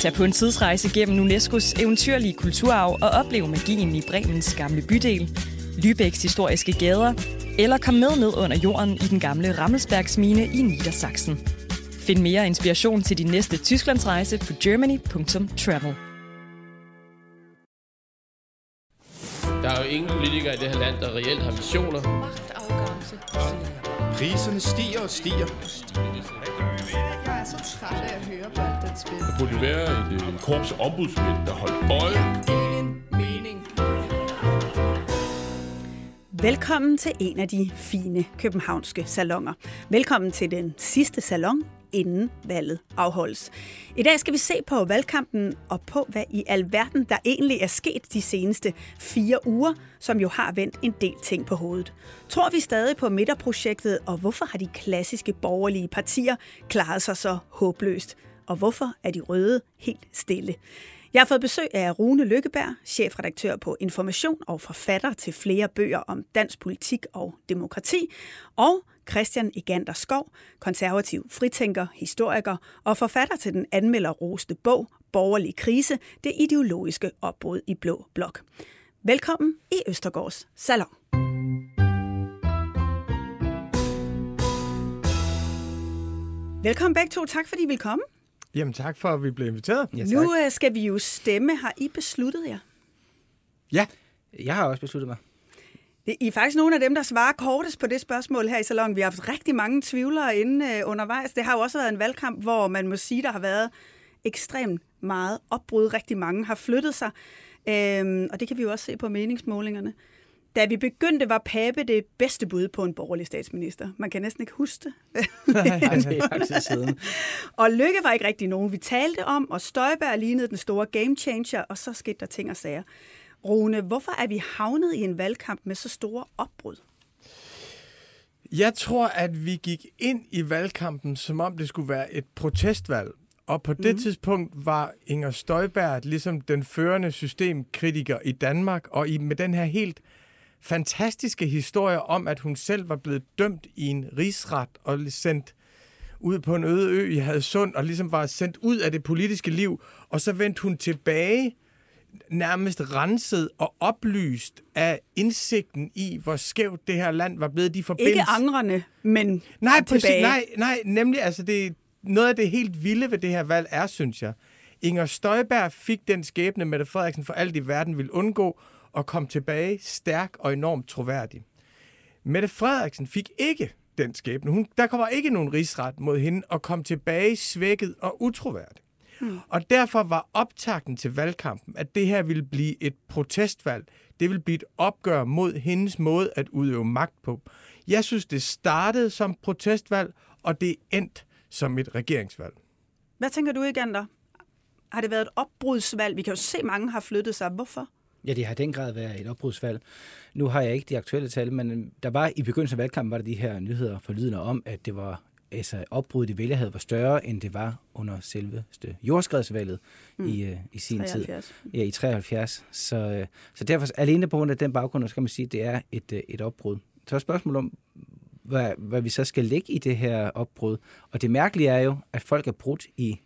Tag på en tidsrejse gennem UNESCO's eventyrlige kulturarv og oplev magien i Bremens gamle bydel, Lübecks historiske gader, eller kom med ned under jorden i den gamle Rammelsbergsmine i Niedersachsen. Find mere inspiration til din næste Tysklandsrejse på germany.travel. Der er jo ingen politikere i det her land, der reelt har visioner. Magtafgørelse. Priserne stiger og stiger. Jeg er så træt af at høre på alt den spil. Der burde være et øh, korps ombudsmænd, der holdt øje. Ingen mening. Velkommen til en af de fine københavnske salonger. Velkommen til den sidste salon, inden valget afholdes. I dag skal vi se på valgkampen og på, hvad i alverden der egentlig er sket de seneste fire uger, som jo har vendt en del ting på hovedet. Tror vi stadig på midterprojektet, og hvorfor har de klassiske borgerlige partier klaret sig så håbløst? Og hvorfor er de røde helt stille? Jeg har fået besøg af Rune Lykkeberg, chefredaktør på Information og forfatter til flere bøger om dansk politik og demokrati, og Christian Egander Skov, konservativ fritænker, historiker og forfatter til den anmelderroste bog Borgerlig krise, det ideologiske opbrud i Blå Blok. Velkommen i Østergaards Salon. Velkommen begge to. Tak fordi I vil komme. Jamen tak for, at vi blev inviteret. Ja, Nu øh, skal vi jo stemme. Har I besluttet jer? Ja, Jeg har også besluttet mig. I er faktisk nogle af dem, der svarer kortest på det spørgsmål her i salon. Vi har haft rigtig mange tvivlere inde øh, undervejs. Det har jo også været en valgkamp, hvor man må sige, der har været ekstremt meget opbrud. Rigtig mange har flyttet sig. Øhm, og det kan vi jo også se på meningsmålingerne. Da vi begyndte, var Pape det bedste bud på en borgerlig statsminister. Man kan næsten ikke huske det. Ej, det er siden. Og Lykke var ikke rigtig nogen, vi talte om, og Støjberg lignede den store game changer, og så skete der ting og sager. Rune, hvorfor er vi havnet i en valgkamp med så store opbrud? jeg tror, at vi gik ind i valgkampen, som om det skulle være et protestvalg. Og på det tidspunkt var Inger Støjberg ligesom den førende systemkritiker i Danmark, og i, med den her helt fantastiske historie om, at hun selv var blevet dømt i en rigsret og sendt ud på en øde ø i Hadsund, og ligesom var sendt ud af det politiske liv, og så vendte hun tilbage nærmest renset og oplyst af indsigten i, hvor skævt det her land var blevet. De Ikke forbindelser... angrende, men Nej, præcis, nej, nej, nemlig, altså det, noget af det helt vilde ved det her valg er, synes jeg, Inger Støjberg fik den skæbne, Mette Frederiksen for alt i verden ville undgå, og kom tilbage stærk og enormt troværdig. Mette Frederiksen fik ikke den skæbne. Hun, der kommer ikke nogen rigsret mod hende, og kom tilbage svækket og utroværdig. Hmm. Og derfor var optakten til valgkampen, at det her ville blive et protestvalg. Det ville blive et opgør mod hendes måde at udøve magt på. Jeg synes, det startede som protestvalg, og det endte som et regeringsvalg. Hvad tænker du, Egander? Har det været et opbrudsvalg? Vi kan jo se, at mange har flyttet sig. Hvorfor? Ja, det har i den grad været et opbrudsvalg. Nu har jeg ikke de aktuelle tal, men der var i begyndelsen af valgkampen var der de her nyheder forlydende om, at det var altså opbruddet i vælgerhed var større, end det var under selveste jordskredsvalget mm. i, uh, i sin 73. tid. Ja, i 73. Så, øh, så derfor, alene på grund af den baggrund, så kan man sige, at det er et, øh, et opbrud. Så er spørgsmålet om, hvad, hvad vi så skal lægge i det her opbrud. Og det mærkelige er jo, at folk er brudt i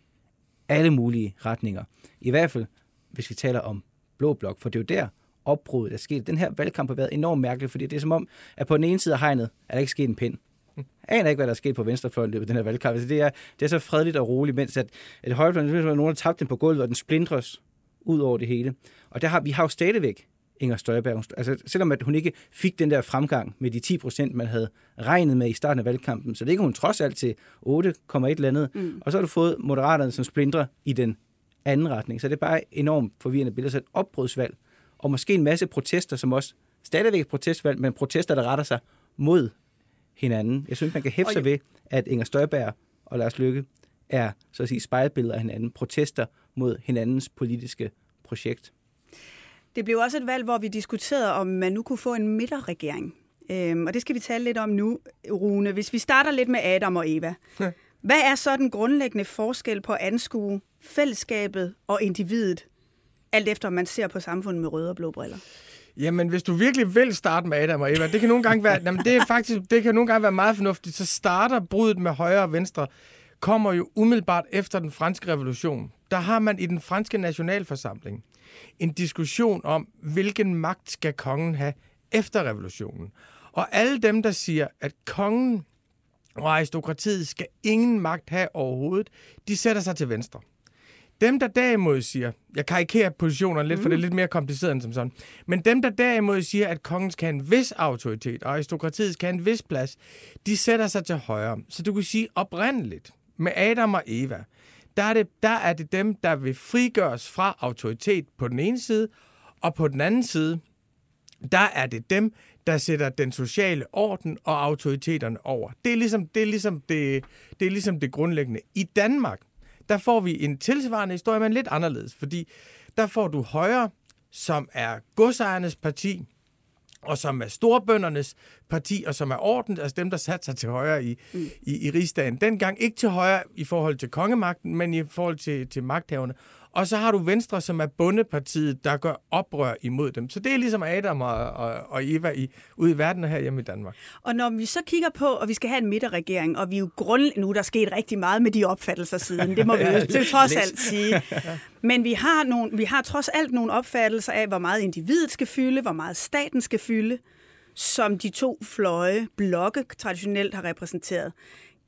alle mulige retninger. I hvert fald, hvis vi taler om blå blok, for det er jo der opbruddet er sket. Den her valgkamp har været enormt mærkelig, fordi det er som om, at på den ene side af hegnet er der ikke sket en pind. Aner ikke, hvad der er sket på venstrefløjen i løbet af den her valgkamp. Altså, det, er, det er så fredeligt og roligt, mens at, at højrefløjen, er nogen, der tabte den på gulvet, og den splindres ud over det hele. Og der har, vi har jo stadigvæk Inger Støjberg. Altså, selvom at hun ikke fik den der fremgang med de 10 procent, man havde regnet med i starten af valgkampen, så ligger hun trods alt til 8,1 eller andet. Mm. Og så har du fået Moderaterne som splindrer i den anden retning. Så det er bare enormt forvirrende billede. Så et opbrudsvalg, og måske en masse protester, som også stadigvæk et protestvalg, men protester, der retter sig mod hinanden. Jeg synes, man kan hæfte sig ved, at Inger Støjberg og Lars Løkke er så at sige spejlbilleder af hinanden, protester mod hinandens politiske projekt. Det blev også et valg, hvor vi diskuterede, om man nu kunne få en midterregering. Øhm, og det skal vi tale lidt om nu, Rune. Hvis vi starter lidt med Adam og Eva. Hvad er så den grundlæggende forskel på at anskue fællesskabet og individet, alt efter om man ser på samfundet med røde og blå briller? Jamen, hvis du virkelig vil starte med Adam og Eva, det kan nogle gange være, jamen, det er faktisk, det kan nogle gange være meget fornuftigt, så starter brudet med højre og venstre kommer jo umiddelbart efter den franske revolution. Der har man i den franske nationalforsamling en diskussion om, hvilken magt skal kongen have efter revolutionen. Og alle dem, der siger, at kongen og aristokratiet skal ingen magt have overhovedet, de sætter sig til venstre. Dem, der derimod siger, jeg karikerer positionerne lidt, mm. for det er lidt mere kompliceret end som sådan, men dem, der derimod siger, at kongen skal have en vis autoritet, og aristokratiet skal have en vis plads, de sætter sig til højre. Så du kan sige oprindeligt, med Adam og Eva, der er, det, der er det dem, der vil frigøres fra autoritet på den ene side, og på den anden side, der er det dem, der sætter den sociale orden og autoriteterne over. Det er ligesom det, er ligesom det, det, er ligesom det grundlæggende. I Danmark, der får vi en tilsvarende historie, men lidt anderledes, fordi der får du højre, som er godsejernes parti, og som er storbøndernes parti, og som er orden, altså dem, der satte sig til højre i, mm. i, i rigsdagen. Dengang ikke til højre i forhold til kongemagten, men i forhold til, til magthaverne. Og så har du Venstre, som er bundepartiet, der gør oprør imod dem. Så det er ligesom Adam og, og, og Eva i, ude i verden og her hjemme i Danmark. Og når vi så kigger på, og vi skal have en midterregering, og vi er jo grund... Nu der er sket rigtig meget med de opfattelser siden, det må vi jo det trods alt sige. Men vi har, nogle, vi har trods alt nogle opfattelser af, hvor meget individet skal fylde, hvor meget staten skal fylde, som de to fløje, blokke traditionelt har repræsenteret.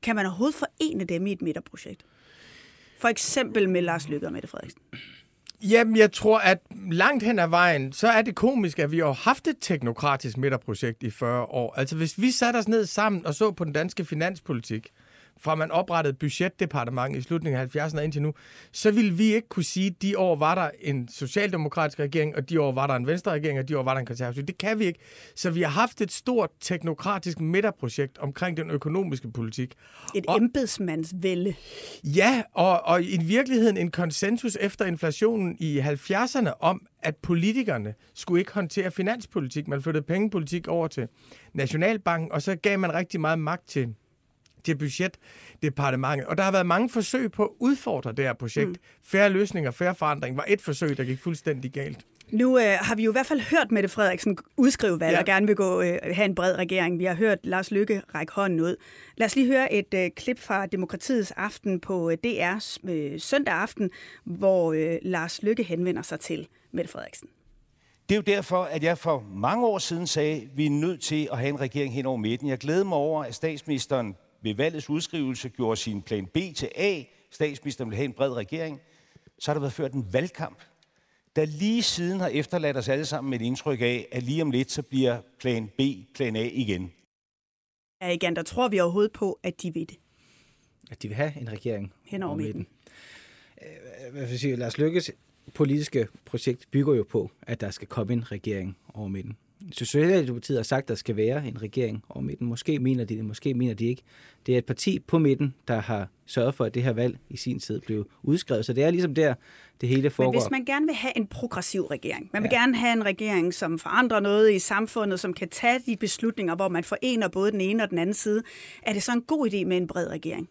Kan man overhovedet forene dem i et midterprojekt? For eksempel med Lars Lykke og Mette Frederiksen. Jamen, jeg tror, at langt hen ad vejen, så er det komisk, at vi har haft et teknokratisk midterprojekt i 40 år. Altså, hvis vi satte os ned sammen og så på den danske finanspolitik, fra man oprettede budgetdepartement i slutningen af 70'erne og indtil nu, så ville vi ikke kunne sige, at de år var der en socialdemokratisk regering, og de år var der en venstre regering, og de år var der en konservativ. Det kan vi ikke. Så vi har haft et stort teknokratisk midterprojekt omkring den økonomiske politik. Et og, embedsmandsvælde. Ja, og, og i virkeligheden en konsensus efter inflationen i 70'erne om, at politikerne skulle ikke håndtere finanspolitik. Man flyttede pengepolitik over til Nationalbanken, og så gav man rigtig meget magt til til budgetdepartementet. Og der har været mange forsøg på at udfordre det her projekt. Mm. Færre løsninger, færre forandring var et forsøg, der gik fuldstændig galt. Nu øh, har vi jo i hvert fald hørt Mette Frederiksen udskrive valg ja. og gerne vil gå øh, have en bred regering. Vi har hørt Lars Lykke række hånden ud. Lad os lige høre et øh, klip fra Demokratiets aften på øh, DR's øh, søndag aften, hvor øh, Lars Lykke henvender sig til Mette Frederiksen. Det er jo derfor, at jeg for mange år siden sagde, at vi er nødt til at have en regering hen over midten. Jeg glæder mig over, at statsministeren ved valgets udskrivelse gjorde sin plan B til A, statsministeren ville have en bred regering, så har der været ført en valgkamp, der lige siden har efterladt os alle sammen med et indtryk af, at lige om lidt, så bliver plan B plan A igen. Ja, igen, der tror vi overhovedet på, at de vil det. At de vil have en regering hen over midten. Øh, hvad vil sige, Lars Lykkes politiske projekt bygger jo på, at der skal komme en regering over midten. Socialdemokratiet har sagt, at der skal være en regering over midten. Måske mener de det, måske mener de ikke. Det er et parti på midten, der har sørget for, at det her valg i sin tid blev udskrevet. Så det er ligesom der, det hele foregår. Men hvis man gerne vil have en progressiv regering, man vil ja. gerne have en regering, som forandrer noget i samfundet, som kan tage de beslutninger, hvor man forener både den ene og den anden side, er det så en god idé med en bred regering?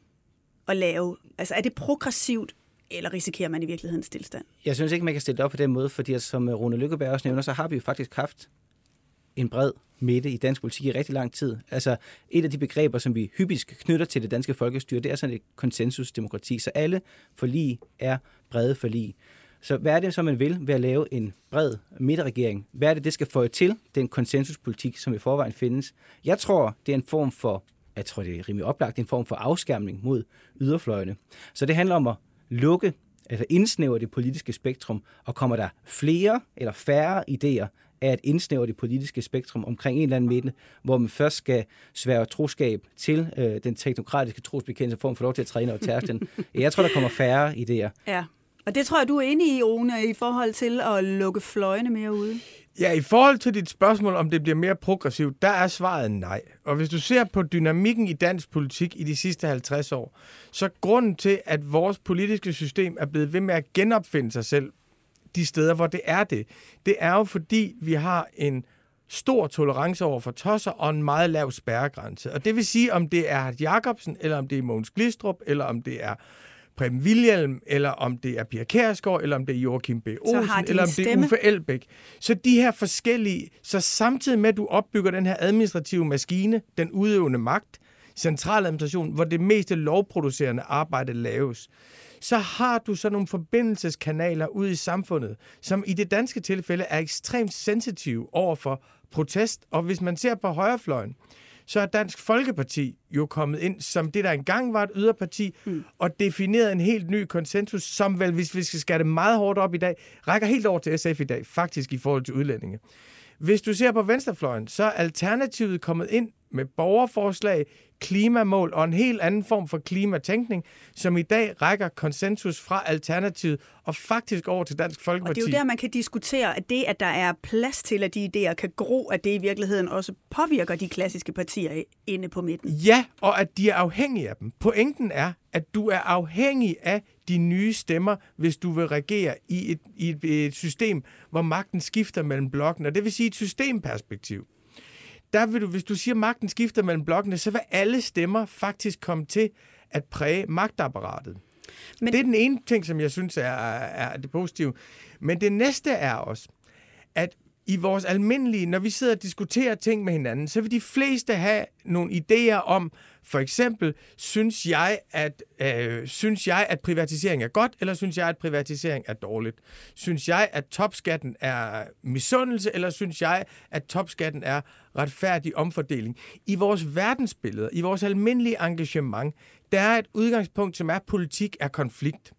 At lave, altså er det progressivt eller risikerer man i virkeligheden stillstand? Jeg synes ikke, man kan stille det op på den måde, fordi som Rune Lykkeberg også nævner, så har vi jo faktisk haft en bred midte i dansk politik i rigtig lang tid. Altså et af de begreber, som vi hyppigt knytter til det danske folkestyre, det er sådan et konsensusdemokrati. Så alle forlig er brede forlig. Så hvad er det, som man vil ved at lave en bred midterregering? Hvad er det, det skal få til den konsensuspolitik, som i forvejen findes? Jeg tror, det er en form for, jeg tror, det er rimelig oplagt, en form for afskærmning mod yderfløjene. Så det handler om at lukke, altså indsnævre det politiske spektrum, og kommer der flere eller færre idéer af at indsnævre det politiske spektrum omkring en eller anden midte, hvor man først skal svære troskab til øh, den teknokratiske trosbekendelse, for at få lov til at træne over tærsten. Jeg tror, der kommer færre idéer. Ja, og det tror jeg, du er inde i, Rune, i forhold til at lukke fløjene mere ude. Ja, i forhold til dit spørgsmål, om det bliver mere progressivt, der er svaret nej. Og hvis du ser på dynamikken i dansk politik i de sidste 50 år, så grunden til, at vores politiske system er blevet ved med at genopfinde sig selv de steder, hvor det er det. Det er jo fordi, vi har en stor tolerance over for tosser og en meget lav spærregrænse. Og det vil sige, om det er Jacobsen, eller om det er Mogens Glistrup, eller om det er Preben William, eller om det er Pia Kærsgaard, eller om det er Joachim B. Olsen, eller om det er Uffe Elbæk. Så de her forskellige, så samtidig med, at du opbygger den her administrative maskine, den udøvende magt, centraladministration, hvor det meste lovproducerende arbejde laves, så har du så nogle forbindelseskanaler ud i samfundet, som i det danske tilfælde er ekstremt sensitive over for protest. Og hvis man ser på højrefløjen, så er Dansk Folkeparti jo kommet ind som det, der engang var et yderparti, mm. og defineret en helt ny konsensus, som vel, hvis vi skal skære det meget hårdt op i dag, rækker helt over til SF i dag, faktisk i forhold til udlændinge. Hvis du ser på venstrefløjen, så er Alternativet kommet ind med borgerforslag, klimamål og en helt anden form for klimatænkning, som i dag rækker konsensus fra Alternativet og faktisk over til Dansk Folkeparti. Og det er jo der, man kan diskutere, at det, at der er plads til, at de idéer kan gro, at det i virkeligheden også påvirker de klassiske partier inde på midten. Ja, og at de er afhængige af dem. Pointen er, at du er afhængig af de nye stemmer, hvis du vil regere i et, i et, et system, hvor magten skifter mellem blokken. Og det vil sige et systemperspektiv der vil du, hvis du siger, at magten skifter mellem blokkene, så vil alle stemmer faktisk komme til at præge magtapparatet. Men... Det er den ene ting, som jeg synes er, er det positive. Men det næste er også, at i vores almindelige, når vi sidder og diskuterer ting med hinanden, så vil de fleste have nogle idéer om, for eksempel, synes jeg, at, øh, synes jeg, at privatisering er godt, eller synes jeg, at privatisering er dårligt? Synes jeg, at topskatten er misundelse, eller synes jeg, at topskatten er retfærdig omfordeling? I vores verdensbillede, i vores almindelige engagement, der er et udgangspunkt, som er politik er konflikt.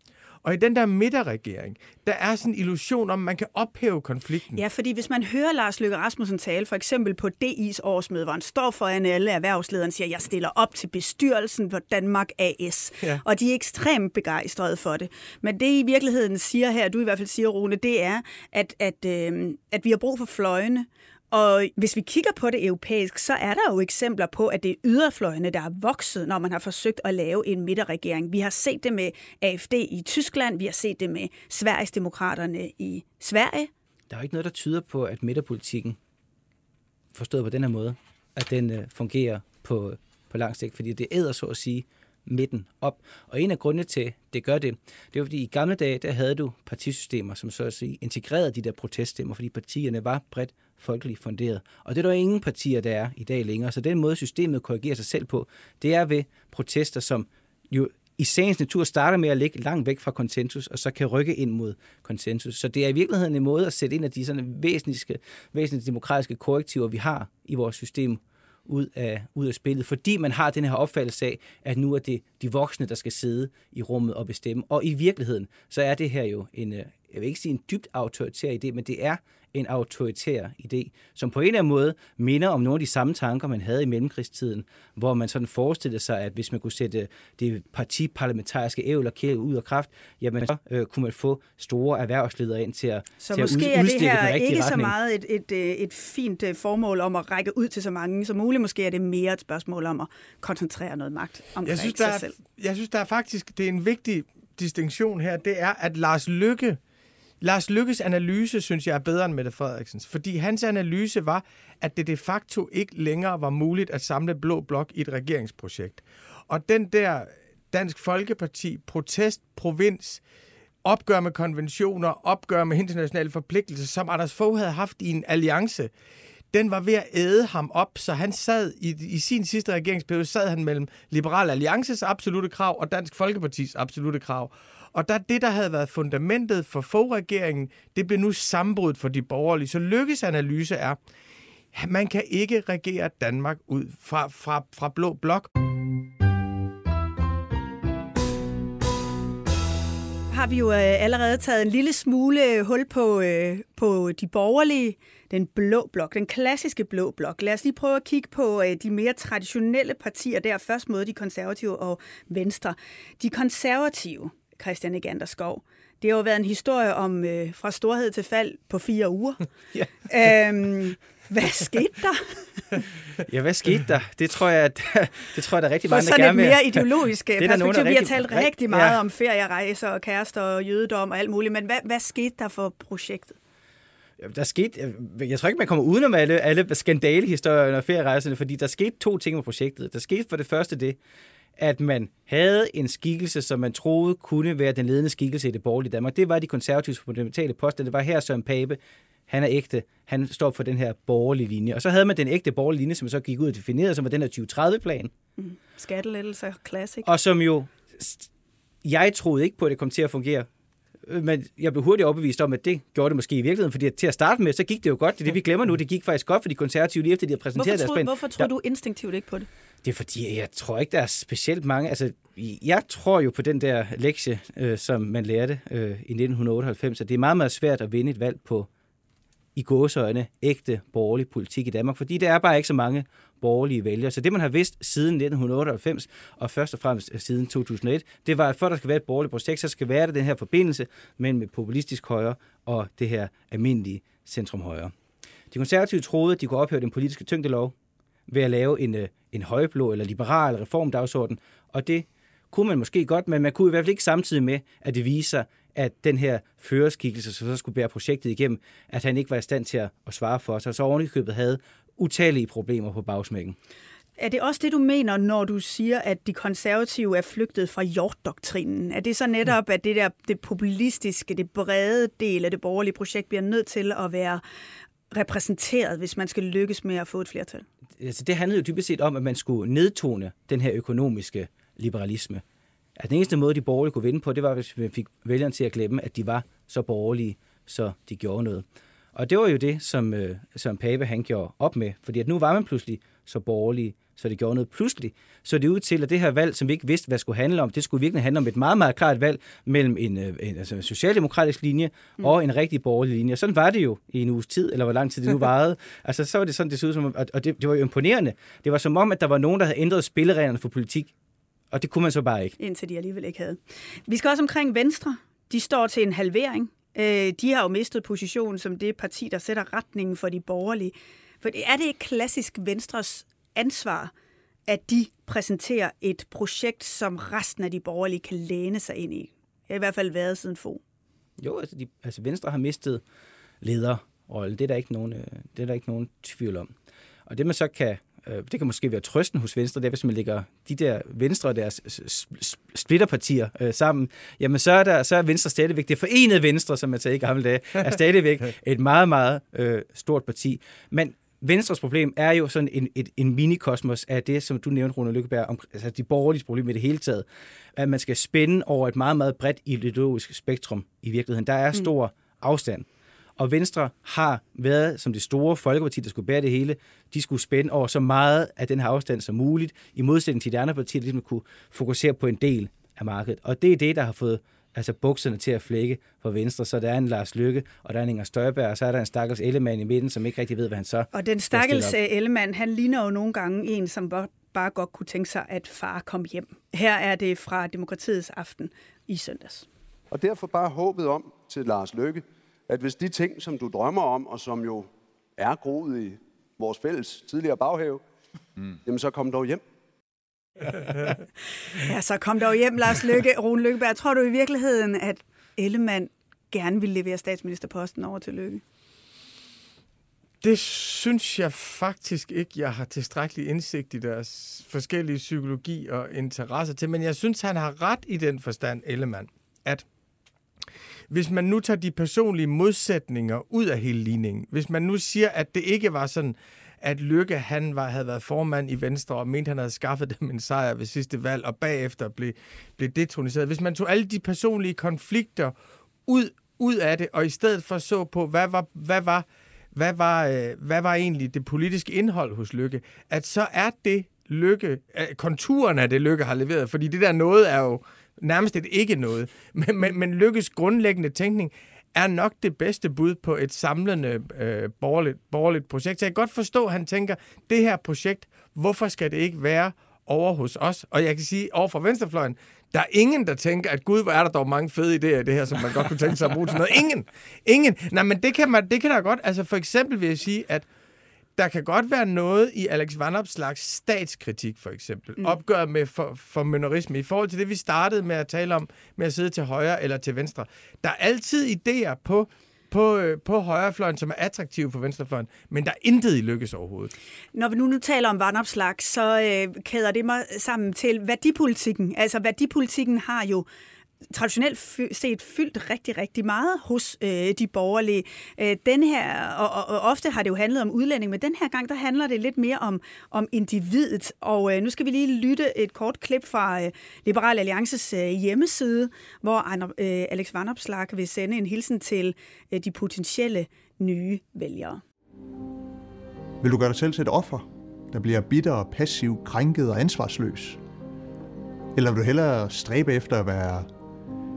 Og i den der midterregering, der er sådan en illusion om, at man kan ophæve konflikten. Ja, fordi hvis man hører Lars Løkke Rasmussen tale, for eksempel på DI's årsmøde, hvor han står foran alle erhvervslederne og siger, jeg stiller op til bestyrelsen for Danmark AS. Ja. Og de er ekstremt begejstrede for det. Men det i virkeligheden siger her, du i hvert fald siger, Rune, det er, at, at, øh, at vi har brug for fløjene, og hvis vi kigger på det europæisk, så er der jo eksempler på, at det er yderfløjene, der er vokset, når man har forsøgt at lave en midterregering. Vi har set det med AFD i Tyskland, vi har set det med Sveriges demokraterne i Sverige. Der er jo ikke noget, der tyder på, at midterpolitikken, forstået på den her måde, at den øh, fungerer på, på lang sigt, fordi det æder så at sige midten op. Og en af grundene til, det gør det, det var fordi i gamle dage, der havde du partisystemer, som så at sige integrerede de der proteststemmer, fordi partierne var bredt folkeligt funderet. Og det er der ingen partier, der er i dag længere. Så den måde, systemet korrigerer sig selv på, det er ved protester, som jo i sagens natur starter med at ligge langt væk fra konsensus, og så kan rykke ind mod konsensus. Så det er i virkeligheden en måde at sætte ind af de sådan væsentlige, væsentlige demokratiske korrektiver, vi har i vores system, ud af, ud af spillet, fordi man har den her opfattelse af, at nu er det de voksne, der skal sidde i rummet og bestemme. Og i virkeligheden, så er det her jo en, øh, jeg vil ikke sige en dybt autoritær idé, men det er en autoritær idé, som på en eller anden måde minder om nogle af de samme tanker, man havde i mellemkrigstiden, hvor man sådan forestillede sig, at hvis man kunne sætte det partiparlamentariske ævl og kæle ud af kraft, jamen så øh, kunne man få store erhvervsledere ind til at Så til måske at er det her ikke retning. så meget et, et, øh, et fint øh, formål om at række ud til så mange som muligt. Måske er det mere et spørgsmål om at koncentrere noget magt omkring jeg synes, sig der er, selv. Jeg synes, der er faktisk det er en vigtig distinktion her, det er, at Lars Lykke Lars Lykkes analyse, synes jeg, er bedre end Mette Frederiksens. Fordi hans analyse var, at det de facto ikke længere var muligt at samle Blå Blok i et regeringsprojekt. Og den der Dansk Folkeparti, protest, provins, opgør med konventioner, opgør med internationale forpligtelser, som Anders Fogh havde haft i en alliance, den var ved at æde ham op, så han sad i, i sin sidste regeringsperiode, sad han mellem Liberal Alliances absolute krav og Dansk Folkepartis absolute krav. Og der det, der havde været fundamentet for få-regeringen, det blev nu sammenbrudt for de borgerlige. Så lykkes analyse er, at man kan ikke regere Danmark ud fra, fra, fra blå blok. har vi jo øh, allerede taget en lille smule øh, hul på, øh, på de borgerlige, den blå blok, den klassiske blå blok. Lad os lige prøve at kigge på øh, de mere traditionelle partier der. Først mod de konservative og venstre. De konservative, Christian Eganderskov, det har jo været en historie om øh, fra storhed til fald på fire uger. ja. øhm, hvad skete der? ja, hvad skete der? Det tror jeg, at, det tror jeg, der er rigtig mange, der gerne vil. mere ideologisk det perspektiv. Nogen, vi har rigtig, talt rigtig meget ja. om ferierejser og kærester og jødedom og alt muligt, men hvad, hvad skete der for projektet? Der skete, jeg tror ikke, man kommer udenom alle, alle skandalehistorierne og ferierejserne, fordi der skete to ting med projektet. Der skete for det første det, at man havde en skikkelse, som man troede kunne være den ledende skikkelse i det borgerlige Danmark. Det var de konservative fundamentale poster. Det var her Søren Pape han er ægte, han står for den her borgerlige linje. Og så havde man den ægte borgerlige linje, som så gik ud og definerede, som var den her 2030-plan. Mm. Skattelettelser, classic. Og som jo, jeg troede ikke på, at det kom til at fungere. Men jeg blev hurtigt overbevist om, at det gjorde det måske i virkeligheden, fordi til at starte med, så gik det jo godt. Det er det, vi glemmer nu. Det gik faktisk godt for de konservative, lige efter de har præsenteret hvorfor deres plan. Hvorfor tror du instinktivt ikke på det? Det er fordi, jeg tror ikke, der er specielt mange... Altså, jeg tror jo på den der lektie, øh, som man lærte øh, i 1998, at det er meget, meget svært at vinde et valg på i gåseøjne ægte borgerlig politik i Danmark, fordi der er bare ikke så mange borgerlige vælgere. Så det, man har vidst siden 1998, og først og fremmest øh, siden 2001, det var, at for der skal være et borgerligt projekt, så skal være der den her forbindelse mellem populistisk højre og det her almindelige centrum højre. De konservative troede, at de kunne ophæve den politiske tyngdelov ved at lave en, øh, en højblå eller liberal reformdagsorden, og det kunne man måske godt, men man kunne i hvert fald ikke samtidig med, at det viser, at den her førerskikkelse, som så skulle bære projektet igennem, at han ikke var i stand til at, at svare for sig, så ovenikøbet havde utallige problemer på bagsmækken. Er det også det, du mener, når du siger, at de konservative er flygtet fra Hjort-doktrinen? Er det så netop, at det der det populistiske, det brede del af det borgerlige projekt bliver nødt til at være repræsenteret, hvis man skal lykkes med at få et flertal? Altså, det handlede jo dybest set om, at man skulle nedtone den her økonomiske liberalisme. At den eneste måde, de borgerlige kunne vinde på, det var, hvis vi fik vælgerne til at glemme, at de var så borgerlige, så de gjorde noget. Og det var jo det, som, øh, som Pape han gjorde op med, fordi at nu var man pludselig så borgerlige, så det gjorde noget pludselig. Så det ud til, at det her valg, som vi ikke vidste, hvad skulle handle om, det skulle virkelig handle om et meget, meget klart valg mellem en, øh, en, altså en socialdemokratisk linje mm. og en rigtig borgerlig linje. Og sådan var det jo i en uges tid, eller hvor lang tid det nu varede. altså så var det sådan, det så ud som, og det, det var jo imponerende. Det var som om, at der var nogen, der havde ændret spillereglerne for politik. Og det kunne man så bare ikke. Indtil de alligevel ikke havde. Vi skal også omkring Venstre. De står til en halvering. Øh, de har jo mistet position som det parti, der sætter retningen for de borgerlige. For er det ikke klassisk Venstres ansvar, at de præsenterer et projekt, som resten af de borgerlige kan læne sig ind i? Det har i hvert fald været siden få. Jo, altså, de, altså Venstre har mistet lederrollen. Det er der ikke nogen, øh, det er der ikke nogen tvivl om. Og det man så kan Øh, det kan måske være trøsten hos Venstre, det er, hvis man lægger de der Venstre og deres splitterpartier øh, sammen, jamen så er, der, så er Venstre stadigvæk, det forenede Venstre, som man sagde i gamle dage, er stadigvæk et meget, meget øh, stort parti. Men Venstres problem er jo sådan en, et, en minikosmos af det, som du nævnte, Rune Lykkeberg, om altså de borgerlige problem i det hele taget. At man skal spænde over et meget, meget bredt ideologisk spektrum i virkeligheden. Der er mm. stor afstand og Venstre har været som det store folkeparti, der skulle bære det hele. De skulle spænde over så meget af den her afstand som muligt, i modsætning til de andre partier, der ligesom kunne fokusere på en del af markedet. Og det er det, der har fået altså bukserne til at flække for Venstre. Så der er en Lars Lykke, og der er en Inger Støjberg, og så er der en stakkels Ellemann i midten, som ikke rigtig ved, hvad han så Og den stakkels Ellemann, han ligner jo nogle gange en, som bare godt kunne tænke sig, at far kom hjem. Her er det fra Demokratiets aften i søndags. Og derfor bare håbet om til Lars Løkke, at hvis de ting, som du drømmer om, og som jo er groet i vores fælles tidligere baghave, mm. jamen så kom dog hjem ja, så kom dog hjem, Lars Lykke. Rune Lykkeberg, tror du i virkeligheden, at Ellemann gerne vil levere statsministerposten over til Lykke? Det synes jeg faktisk ikke, jeg har tilstrækkelig indsigt i deres forskellige psykologi og interesser til, men jeg synes, han har ret i den forstand, Ellemann, at hvis man nu tager de personlige modsætninger ud af hele ligningen, hvis man nu siger, at det ikke var sådan, at Lykke han var, havde været formand i Venstre og mente, han havde skaffet dem en sejr ved sidste valg, og bagefter blev, blev detroniseret. Hvis man tog alle de personlige konflikter ud, ud af det, og i stedet for så på, hvad var, hvad var, hvad var, øh, hvad var egentlig det politiske indhold hos Lykke, at så er det Lykke, øh, konturen af det Lykke har leveret, fordi det der noget er jo, nærmest et ikke noget. Men, men, men Lykkes grundlæggende tænkning er nok det bedste bud på et samlende øh, borgerligt, borgerligt projekt. Så jeg kan godt forstå, at han tænker, det her projekt, hvorfor skal det ikke være over hos os? Og jeg kan sige, over fra venstrefløjen, der er ingen, der tænker, at gud, hvor er der dog mange fede idéer i det her, som man godt kunne tænke sig at bruge til noget. Ingen. Ingen. Nej, men det kan, man, det kan der godt. Altså for eksempel vil jeg sige, at der kan godt være noget i Alex Van slags statskritik, for eksempel. Mm. Opgør med for, formynderisme. I forhold til det, vi startede med at tale om, med at sidde til højre eller til venstre. Der er altid idéer på på, øh, på højrefløjen, som er attraktive for venstrefløjen, men der er intet i lykkes overhovedet. Når vi nu, nu taler om vandopslag, så øh, kæder det mig sammen til værdipolitikken. Altså værdipolitikken har jo traditionelt set fyldt rigtig, rigtig meget hos øh, de borgerlige. Øh, den her, og, og, og ofte har det jo handlet om udlænding, men den her gang, der handler det lidt mere om, om individet. Og øh, nu skal vi lige lytte et kort klip fra øh, Liberal Alliances øh, hjemmeside, hvor Ander, øh, Alex Vanopslag vil sende en hilsen til øh, de potentielle nye vælgere. Vil du gøre dig selv til et offer, der bliver bitter, passiv, krænket og ansvarsløs? Eller vil du hellere stræbe efter at være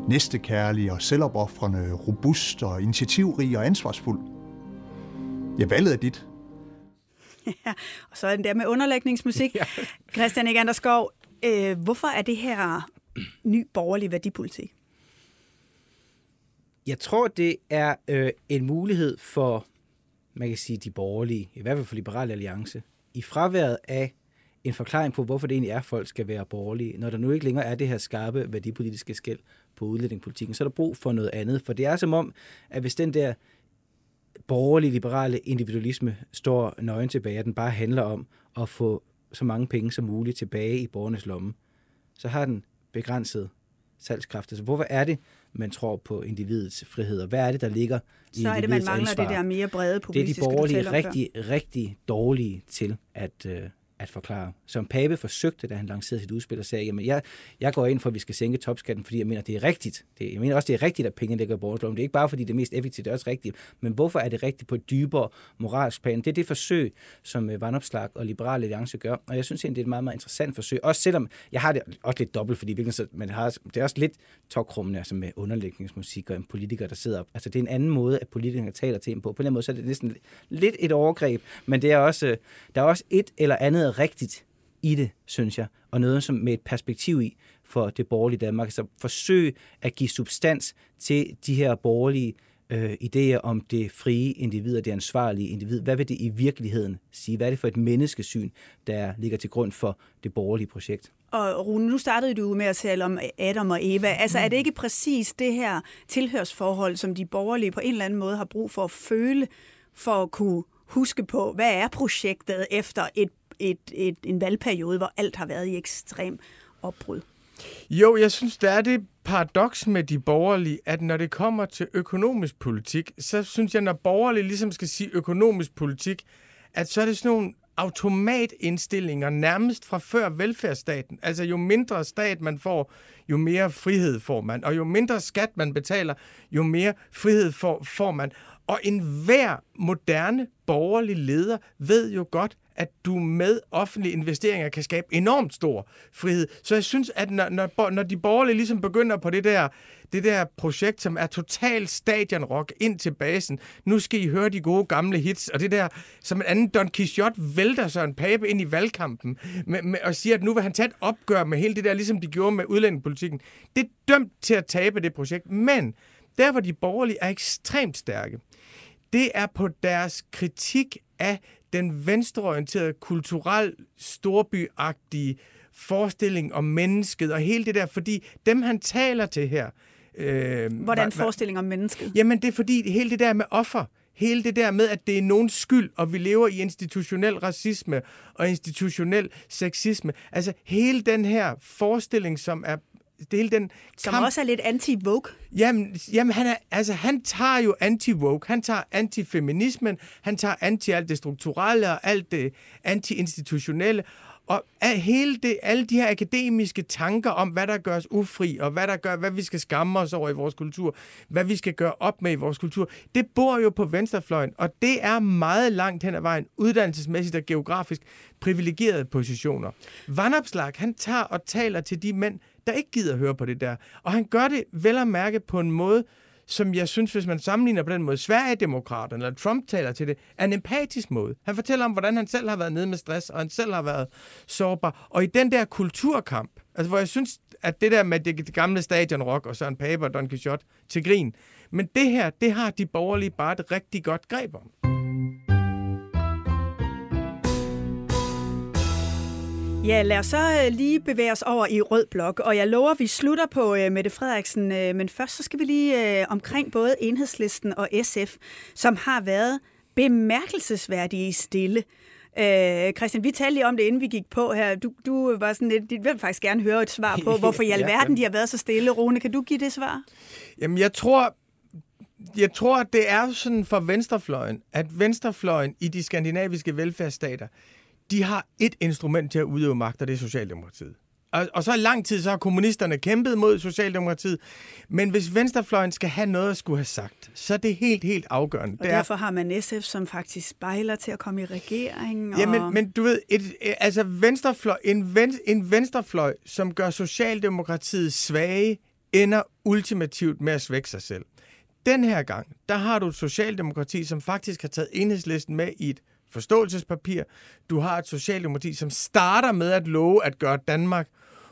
næstekærlig og selvopoffrende, robust og initiativrig og ansvarsfuld? Ja, valget er dit. Ja, og så er den der med underlægningsmusik. Christian Egander Skov, øh, hvorfor er det her ny borgerlig værdipolitik? Jeg tror, det er øh, en mulighed for, man kan sige, de borgerlige, i hvert fald for Liberale Alliance, i fraværet af en forklaring på, hvorfor det egentlig er, at folk skal være borgerlige. Når der nu ikke længere er det her skarpe værdipolitiske skæld på udlændingepolitikken, så er der brug for noget andet. For det er som om, at hvis den der borgerlige, liberale individualisme står nøgen tilbage, at den bare handler om at få så mange penge som muligt tilbage i borgernes lomme, så har den begrænset salgskraft. Altså, hvorfor er det, man tror på individets frihed, og hvad er det, der ligger i Så er det, man mangler ansvar? det der mere brede Det er de borgerlige rigtig, rigtig dårlige til at, øh, at forklare. Som Pape forsøgte, da han lancerede sit udspil og sagde, jamen jeg, jeg går ind for, at vi skal sænke topskatten, fordi jeg mener, det er rigtigt. Det, jeg mener også, det er rigtigt, at pengene ligger i borgerloven. Det er ikke bare, fordi det er mest effektivt, det er også rigtigt. Men hvorfor er det rigtigt på et dybere moralsk plan? Det er det forsøg, som øh, Vandopslag og Liberale Alliance gør. Og jeg synes egentlig, det er et meget, meget interessant forsøg. Også selvom jeg har det også lidt dobbelt, fordi virkelig, så- man har, det er også lidt tokrummende, altså med underlægningsmusik og en politiker, der sidder op. Altså det er en anden måde, at politikerne taler til en på. På den måde, så er det næsten lidt et overgreb, men det er også, øh, der er også et eller andet rigtigt i det, synes jeg, og noget som med et perspektiv i for det borgerlige Danmark. Så forsøg at give substans til de her borgerlige øh, idéer om det frie individ og det ansvarlige individ. Hvad vil det i virkeligheden sige? Hvad er det for et menneskesyn, der ligger til grund for det borgerlige projekt? Og Rune, nu startede du med at tale om Adam og Eva. Altså er det ikke præcis det her tilhørsforhold, som de borgerlige på en eller anden måde har brug for at føle, for at kunne huske på, hvad er projektet efter et, et, et, en valgperiode, hvor alt har været i ekstrem opbrud? Jo, jeg synes, der er det paradoks med de borgerlige, at når det kommer til økonomisk politik, så synes jeg, når borgerlige ligesom skal sige økonomisk politik, at så er det sådan nogle automatindstillinger nærmest fra før velfærdsstaten. Altså jo mindre stat man får, jo mere frihed får man. Og jo mindre skat man betaler, jo mere frihed får, får man. Og enhver moderne borgerlig leder ved jo godt, at du med offentlige investeringer kan skabe enormt stor frihed. Så jeg synes, at når, når, når de borgerlige ligesom begynder på det der, det der projekt, som er total stadionrock ind til basen, nu skal I høre de gode gamle hits, og det der, som en anden Don Quixote vælter Søren Pape ind i valgkampen, med, med, og siger, at nu vil han tage et opgør med hele det der, ligesom de gjorde med udlændingepolitikken. Det er dømt til at tabe det projekt, men der, hvor de borgerlige er ekstremt stærke, det er på deres kritik af den venstreorienterede, kulturel, storbyagtige forestilling om mennesket og hele det der, fordi dem, han taler til her... Øh, Hvordan hva- forestilling om mennesket? Jamen, det er fordi hele det der med offer, hele det der med, at det er nogens skyld, og vi lever i institutionel racisme og institutionel sexisme. Altså, hele den her forestilling, som er det hele den Som kamp, også er lidt anti-vogue. Jamen, jamen han, er, altså, han tager jo anti-woke, han tager anti-feminismen, han tager anti alt det strukturelle og alt det anti-institutionelle. Og af hele det, alle de her akademiske tanker om, hvad der gør os ufri, og hvad, der gør, hvad vi skal skamme os over i vores kultur, hvad vi skal gøre op med i vores kultur, det bor jo på venstrefløjen, og det er meget langt hen ad vejen, uddannelsesmæssigt og geografisk, privilegerede positioner. Vandopslag, han tager og taler til de mænd, der ikke gider høre på det der. Og han gør det vel at mærke på en måde, som jeg synes, hvis man sammenligner på den måde, Sverigedemokraterne eller Trump taler til det, er en empatisk måde. Han fortæller om, hvordan han selv har været nede med stress, og han selv har været sårbar. Og i den der kulturkamp, altså hvor jeg synes, at det der med det, det gamle stadionrock og Søren Pape og Don Quixote til grin, men det her, det har de borgerlige bare et rigtig godt greb om. Ja, lad os så øh, lige bevæge os over i rød blok, og jeg lover, at vi slutter på øh, Mette Frederiksen, øh, men først så skal vi lige øh, omkring både Enhedslisten og SF, som har været bemærkelsesværdige stille Øh, Christian, vi talte lige om det, inden vi gik på her. Du, du var sådan lidt, vil faktisk gerne høre et svar på, hvorfor i alverden de har været så stille. Rune, kan du give det svar? Jamen, jeg tror, jeg tror, det er sådan for venstrefløjen, at venstrefløjen i de skandinaviske velfærdsstater, de har et instrument til at udøve magt, og det er Socialdemokratiet. Og, og så i lang tid, så har kommunisterne kæmpet mod Socialdemokratiet. Men hvis venstrefløjen skal have noget at skulle have sagt, så er det helt, helt afgørende. Og det derfor er, har man SF, som faktisk spejler til at komme i regering. Og... Jamen, men du ved, et, altså venstrefløj, en, ven, en venstrefløj, som gør Socialdemokratiet svage, ender ultimativt med at svække sig selv. Den her gang, der har du et Socialdemokrati, som faktisk har taget enhedslisten med i et forståelsespapir. Du har et Socialdemokrati, som starter med at love at gøre Danmark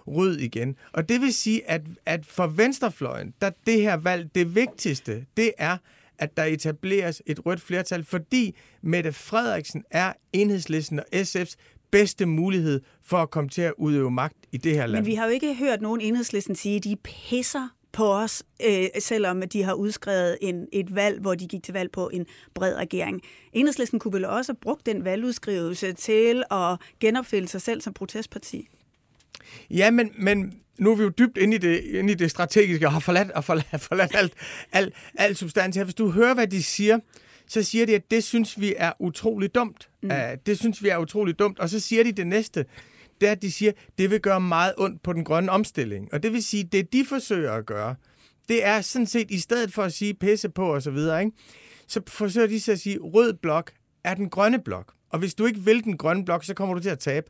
rød igen. Og det vil sige, at, at for venstrefløjen, der det her valg, det vigtigste, det er, at der etableres et rødt flertal, fordi Mette Frederiksen er enhedslisten og SF's bedste mulighed for at komme til at udøve magt i det her land. Men vi har jo ikke hørt nogen enhedslisten sige, at de pisser på os, øh, selvom de har udskrevet en, et valg, hvor de gik til valg på en bred regering. Enhedslisten kunne vel også have brugt den valgudskrivelse til at genopfælde sig selv som protestparti? Ja, men, men nu er vi jo dybt inde i det, inde i det strategiske og har forladt, og forladt, forladt alt, alt, alt substans her. Hvis du hører, hvad de siger, så siger de, at det synes vi er utrolig dumt. Mm. Uh, det synes vi er utrolig dumt. Og så siger de det næste det er, at de siger, det vil gøre meget ondt på den grønne omstilling. Og det vil sige, det de forsøger at gøre, det er sådan set, i stedet for at sige pisse på og så videre, ikke? så forsøger de så at sige, rød blok er den grønne blok. Og hvis du ikke vil den grønne blok, så kommer du til at tabe.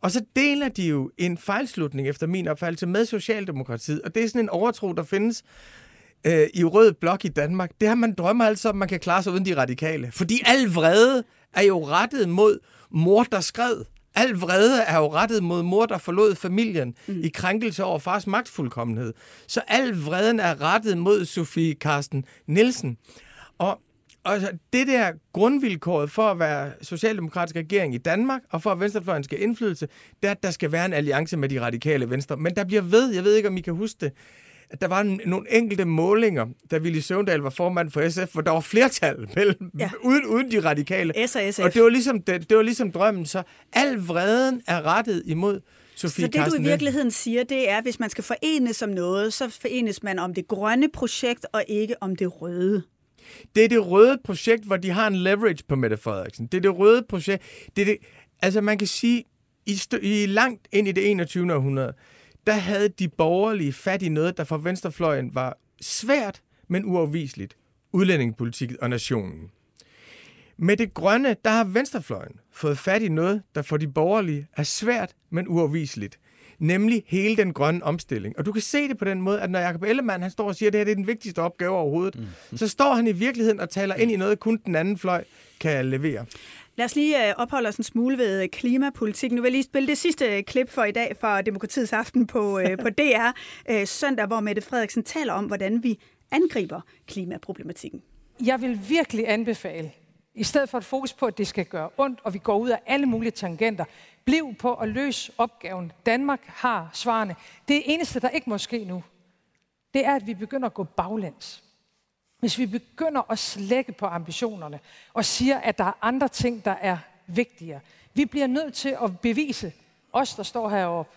Og så deler de jo en fejlslutning, efter min opfattelse, med Socialdemokratiet. Og det er sådan en overtro, der findes øh, i rød blok i Danmark. Det har man drømmer altså, om, man kan klare sig uden de radikale. Fordi al vrede er jo rettet mod mor, der skred. Al vrede er jo rettet mod mor, der forlod familien mm. i krænkelse over fars magtfuldkommenhed. Så al vreden er rettet mod Sofie Karsten Nielsen. Og og det der grundvilkåret for at være socialdemokratisk regering i Danmark, og for at venstrefløjen skal indflydelse, det er, at der skal være en alliance med de radikale venstre. Men der bliver ved, jeg ved ikke, om I kan huske det, at der var nogle enkelte målinger, da Willy Søvndal var formand for SF, hvor der var flertal mellem, ja. uden, uden de radikale. S og SF. Og det var, ligesom, det, det var ligesom drømmen. Så al vreden er rettet imod Sofie Så det, du i virkeligheden siger, det er, at hvis man skal forenes om noget, så forenes man om det grønne projekt, og ikke om det røde. Det er det røde projekt, hvor de har en leverage på Mette Frederiksen. Det er det røde projekt. Det er det, altså man kan sige, i, i langt ind i det 21. århundrede, der havde de borgerlige fat i noget, der for venstrefløjen var svært, men uafviseligt. Udlændingepolitik og nationen. Med det grønne, der har venstrefløjen fået fat i noget, der for de borgerlige er svært, men uafviseligt. Nemlig hele den grønne omstilling. Og du kan se det på den måde, at når Jacob Ellemann han står og siger, at det her det er den vigtigste opgave overhovedet, mm. så står han i virkeligheden og taler ind i noget, kun den anden fløj kan levere. Lad os lige øh, opholde os en smule ved øh, klimapolitik. Nu vil jeg lige spille det sidste øh, klip for i dag fra Demokratiets Aften på, på DR søndag, hvor Mette Frederiksen taler om, hvordan vi angriber klimaproblematikken. Jeg vil virkelig anbefale, i stedet for et fokus på, at det skal gøre ondt, og vi går ud af alle mulige tangenter, bliv på at løse opgaven. Danmark har svarene. Det eneste, der ikke må ske nu, det er, at vi begynder at gå baglæns. Hvis vi begynder at slække på ambitionerne og siger, at der er andre ting, der er vigtigere. Vi bliver nødt til at bevise, os der står heroppe,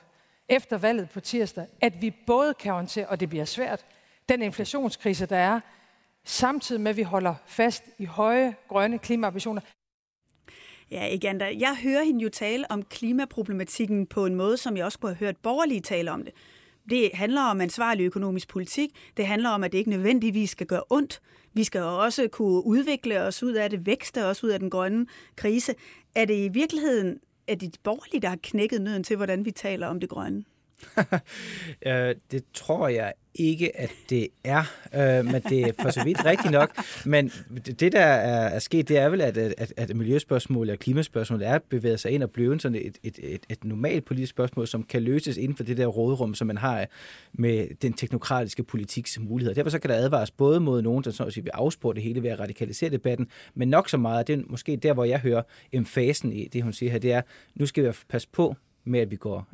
efter valget på tirsdag, at vi både kan håndtere, og det bliver svært, den inflationskrise, der er, samtidig med, at vi holder fast i høje grønne klimaambitioner. Ja, igen, jeg hører hende jo tale om klimaproblematikken på en måde, som jeg også kunne have hørt borgerlige tale om det. Det handler om ansvarlig økonomisk politik. Det handler om, at det ikke nødvendigvis skal gøre ondt. Vi skal også kunne udvikle os ud af det, vækste os ud af den grønne krise. Er det i virkeligheden at det de borgerlige, der har knækket nøden til, hvordan vi taler om det grønne? Øh, det tror jeg ikke, at det er, øh, men det er for så vidt rigtigt nok. Men det, der er, er sket, det er vel, at, at, at miljøspørgsmål og klimaspørgsmål er bevæget sig ind og blevet sådan et, et, et, et normalt politisk spørgsmål, som kan løses inden for det der rådrum, som man har med den teknokratiske politiks muligheder. Derfor så kan der advares både mod nogen, der sådan at sige, vil afspore det hele ved at radikalisere debatten, men nok så meget, det er måske der, hvor jeg hører emfasen i det, hun siger her, det er, nu skal vi passe på med, at vi, går,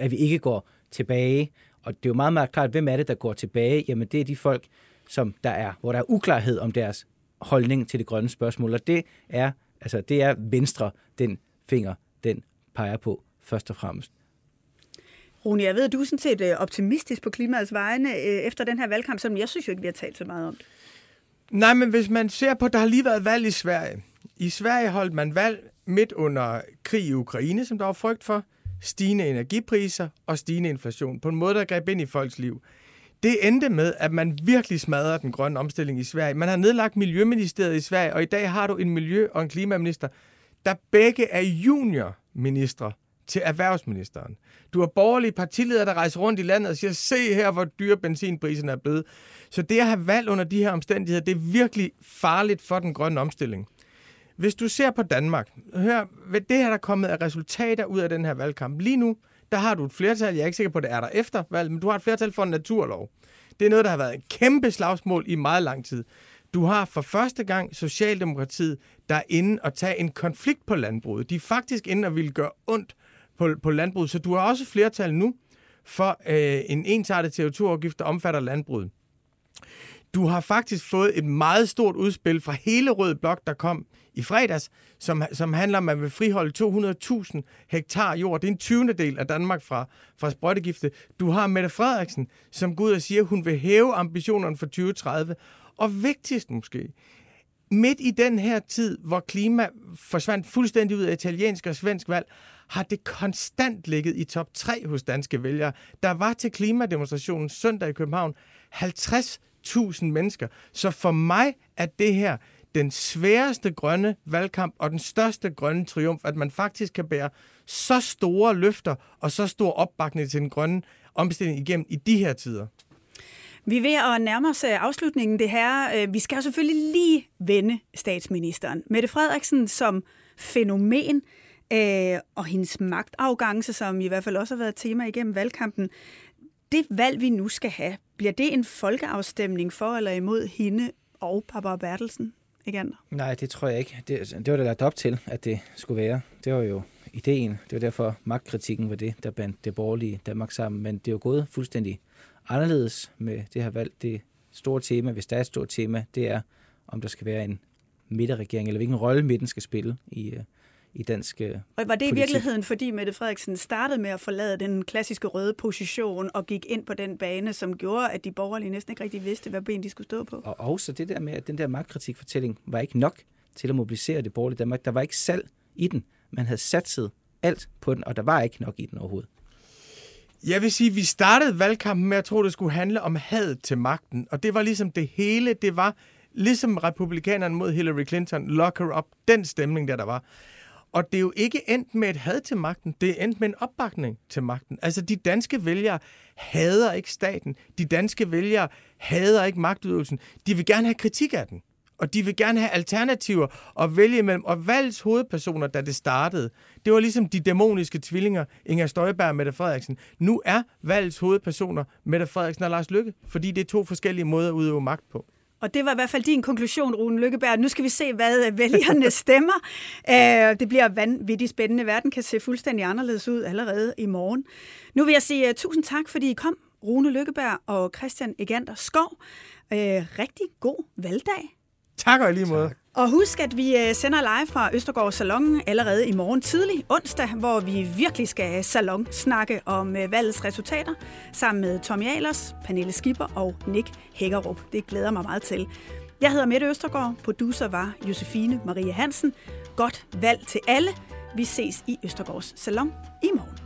at vi ikke går tilbage. Og det er jo meget, meget klart, hvem er det, der går tilbage? Jamen, det er de folk, som der er, hvor der er uklarhed om deres holdning til det grønne spørgsmål. Og det er, altså, det er Venstre, den finger, den peger på først og fremmest. Rune, jeg ved, at du er sådan set øh, optimistisk på klimaets vegne øh, efter den her valgkamp, som jeg synes jo ikke, vi har talt så meget om. Nej, men hvis man ser på, der har lige været valg i Sverige. I Sverige holdt man valg midt under krig i Ukraine, som der var frygt for, stigende energipriser og stigende inflation, på en måde, der greb ind i folks liv. Det endte med, at man virkelig smadrede den grønne omstilling i Sverige. Man har nedlagt Miljøministeriet i Sverige, og i dag har du en miljø- og en klimaminister, der begge er juniorministre til erhvervsministeren. Du har borgerlige partiledere, der rejser rundt i landet og siger, se her, hvor dyre benzinpriserne er blevet. Så det at have valg under de her omstændigheder, det er virkelig farligt for den grønne omstilling. Hvis du ser på Danmark, hør, hvad det her der er kommet af resultater ud af den her valgkamp. Lige nu, der har du et flertal, jeg er ikke sikker på, at det er der efter valget, men du har et flertal for en naturlov. Det er noget, der har været et kæmpe slagsmål i meget lang tid. Du har for første gang Socialdemokratiet, der er inde og tage en konflikt på landbruget. De er faktisk inde og vil gøre ondt på, på landbruget, så du har også flertal nu for øh, en ensartet CO2-afgift, der omfatter landbruget. Du har faktisk fået et meget stort udspil fra hele Rød Blok, der kom i fredags, som, som handler om, at man vil friholde 200.000 hektar jord. Det er en 20. del af Danmark fra, fra sprøjtegifte. Du har Mette Frederiksen, som går ud og siger, at hun vil hæve ambitionerne for 2030. Og vigtigst måske, midt i den her tid, hvor klima forsvandt fuldstændig ud af italiensk og svensk valg, har det konstant ligget i top 3 hos danske vælgere. Der var til klimademonstrationen søndag i København 50.000 mennesker. Så for mig er det her den sværeste grønne valgkamp og den største grønne triumf, at man faktisk kan bære så store løfter og så stor opbakning til den grønne omstilling igennem i de her tider. Vi er ved at nærme os øh, afslutningen det her. Øh, vi skal selvfølgelig lige vende statsministeren. Mette Frederiksen som fænomen øh, og hendes magtafgangse, som i hvert fald også har været tema igennem valgkampen. Det valg, vi nu skal have, bliver det en folkeafstemning for eller imod hende og Papa Bertelsen? Igen? Nej, det tror jeg ikke. Det, altså, det var der lagt op til, at det skulle være. Det var jo ideen. Det var derfor magtkritikken var det, der bandt det borgerlige Danmark sammen. Men det er jo gået fuldstændig anderledes med det her valg. Det store tema, hvis der er et stort tema, det er, om der skal være en midterregering, eller hvilken rolle midten skal spille i, øh, i dansk øh, Og var det i virkeligheden, fordi Mette Frederiksen startede med at forlade den klassiske røde position og gik ind på den bane, som gjorde, at de borgerlige næsten ikke rigtig vidste, hvad ben de skulle stå på? Og også det der med, at den der magtkritikfortælling var ikke nok til at mobilisere det borgerlige Danmark. Der var ikke salg i den. Man havde satset alt på den, og der var ikke nok i den overhovedet. Jeg vil sige, at vi startede valgkampen med at tro, at det skulle handle om had til magten. Og det var ligesom det hele. Det var ligesom republikanerne mod Hillary Clinton, lock her up, den stemning, der der var. Og det er jo ikke endt med et had til magten, det er endt med en opbakning til magten. Altså, de danske vælgere hader ikke staten. De danske vælgere hader ikke magtudøvelsen. De vil gerne have kritik af den. Og de vil gerne have alternativer at vælge imellem. Og valgets hovedpersoner, da det startede, det var ligesom de dæmoniske tvillinger, Inger Støjberg og Mette Frederiksen. Nu er valgets hovedpersoner Mette Frederiksen og Lars Lykke, fordi det er to forskellige måder at udøve magt på. Og det var i hvert fald din konklusion, Rune Lykkeberg. Nu skal vi se, hvad vælgerne stemmer. Øh, det bliver vanvittigt spændende. Verden kan se fuldstændig anderledes ud allerede i morgen. Nu vil jeg sige uh, tusind tak, fordi I kom, Rune Lykkeberg og Christian Egander Skov. Rigtig god valgdag. Tak og lige måde. Og husk, at vi øh, sender live fra Østergaard Salon allerede i morgen tidlig onsdag, hvor vi virkelig skal øh, salon snakke om øh, valgets resultater sammen med Tommy Ahlers, Pernille Skipper og Nick Hækkerup. Det glæder mig meget til. Jeg hedder Mette Østergaard, producer var Josefine Marie Hansen. Godt valg til alle. Vi ses i Østergaards Salon i morgen.